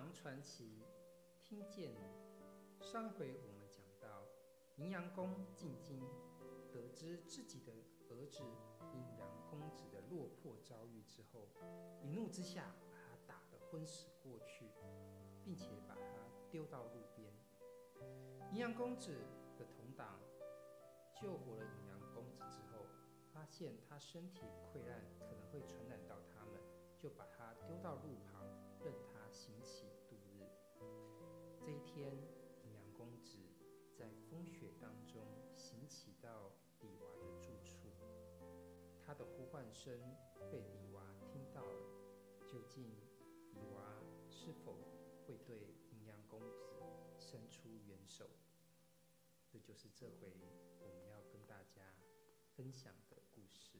郎传奇，听见你。上回我们讲到，阴阳公进京，得知自己的儿子阴阳公子的落魄遭遇之后，一怒之下把他打得昏死过去，并且把他丢到路边。阴阳公子的同党救活了阴阳公子之后，发现他身体溃烂，可能会传染到他们，就把他丢到路旁，任他行乞度日。这一天，阴阳公子在风雪当中行乞到李娃的住处，他的呼唤声被李娃听到了。究竟李娃是否会对阴阳公子伸出援手？这就是这回我们要跟大家分享的故事。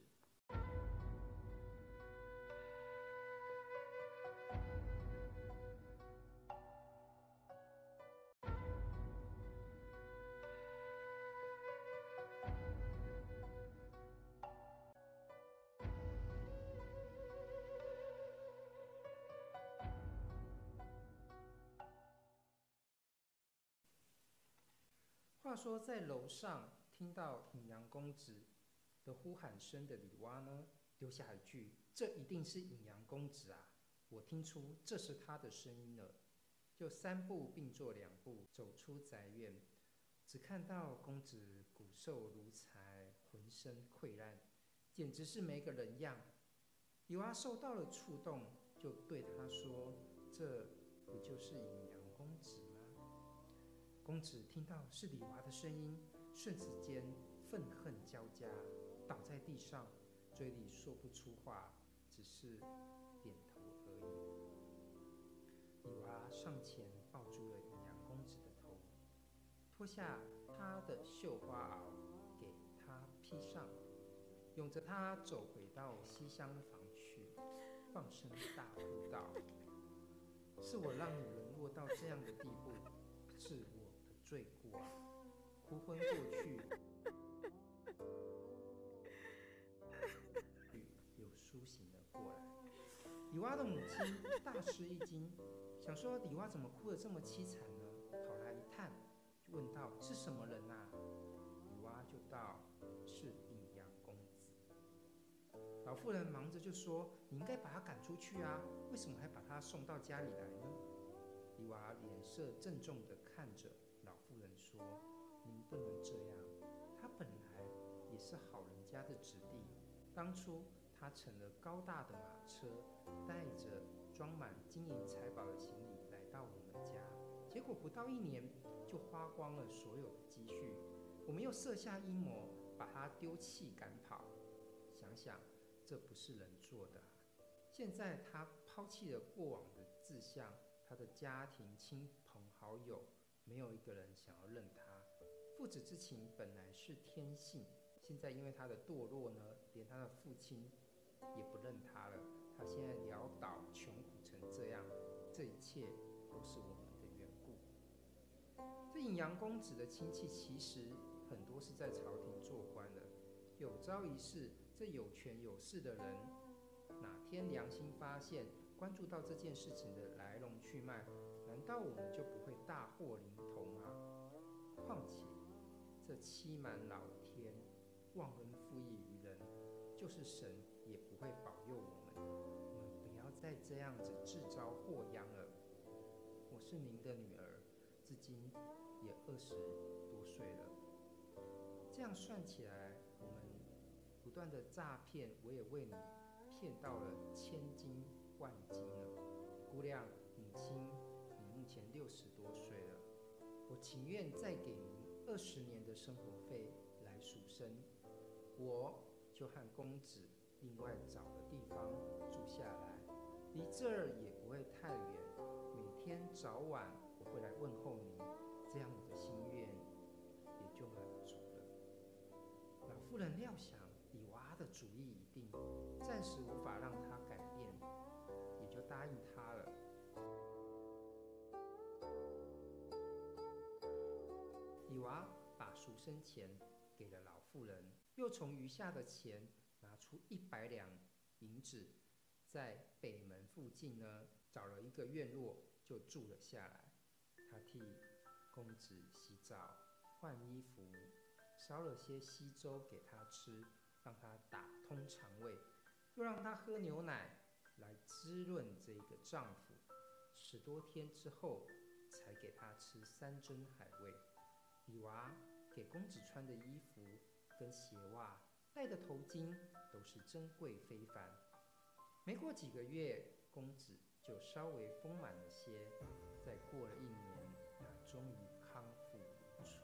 话说，在楼上听到隐阳公子的呼喊声的李蛙呢，丢下一句：“这一定是隐阳公子啊！我听出这是他的声音了。”就三步并作两步走出宅院，只看到公子骨瘦如柴，浑身溃烂，简直是没个人样。李蛙受到了触动，就对他说：“这不就是隐阳？”公子听到是李娃的声音，瞬时间愤恨交加，倒在地上，嘴里说不出话，只是点头而已。李娃上前抱住了杨公子的头，脱下他的绣花袄给他披上，拥着他走回到西厢房去，放声大哭道：“ 是我让你沦落到这样的地步，是我。”罪过，哭昏过去，又苏醒了过来。李娃的母亲大吃一惊，想说李娃怎么哭得这么凄惨呢？跑来一探，就问道：“是什么人呐、啊？”李娃就道：“是隐阳公子。”老妇人忙着就说：“你应该把他赶出去啊，为什么还把他送到家里来呢？”李娃脸色郑重地看着。说：“您不能这样，他本来也是好人家的子弟。当初他乘了高大的马车，带着装满金银财宝的行李来到我们家，结果不到一年就花光了所有的积蓄。我们又设下阴谋，把他丢弃赶跑。想想，这不是人做的。现在他抛弃了过往的志向，他的家庭、亲朋好友。”没有一个人想要认他，父子之情本来是天性，现在因为他的堕落呢，连他的父亲也不认他了。他现在潦倒穷苦成这样，这一切都是我们的缘故。这隐阳公子的亲戚其实很多是在朝廷做官的，有朝一日这有权有势的人，哪天良心发现，关注到这件事情的来龙去脉。难道我们就不会大祸临头吗？况且，这欺瞒老天、忘恩负义于人，就是神也不会保佑我们。我们不要再这样子自招祸殃了。我是您的女儿，至今也二十多岁了。这样算起来，我们不断的诈骗，我也为你骗到了千金万金了。姑娘，母亲。你目前六十多岁了，我情愿再给您二十年的生活费来赎身，我就和公子另外找个地方住下来，离这儿也不会太远，每天早晚我会来问候你，赎身钱给了老妇人，又从余下的钱拿出一百两银子，在北门附近呢找了一个院落，就住了下来。他替公子洗澡、换衣服，烧了些稀粥给他吃，让他打通肠胃，又让他喝牛奶来滋润这个丈夫。十多天之后，才给他吃山珍海味。李娃给公子穿的衣服跟鞋袜、戴的头巾都是珍贵非凡。没过几个月，公子就稍微丰满了些。再过了一年，他终于康复如初。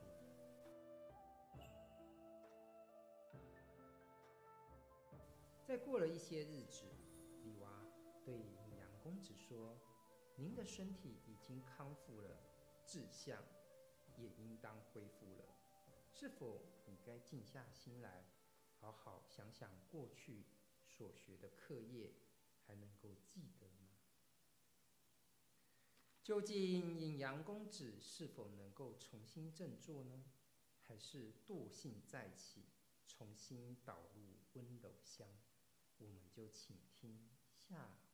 再过了一些日子，李娃对隐阳公子说：“您的身体已经康复了，志向也应当恢复了。是否你该静下心来，好好想想过去所学的课业，还能够记得吗？”究竟隐阳公子是否能够重新振作呢？还是惰性再起，重新倒入温柔乡？我们就请听下。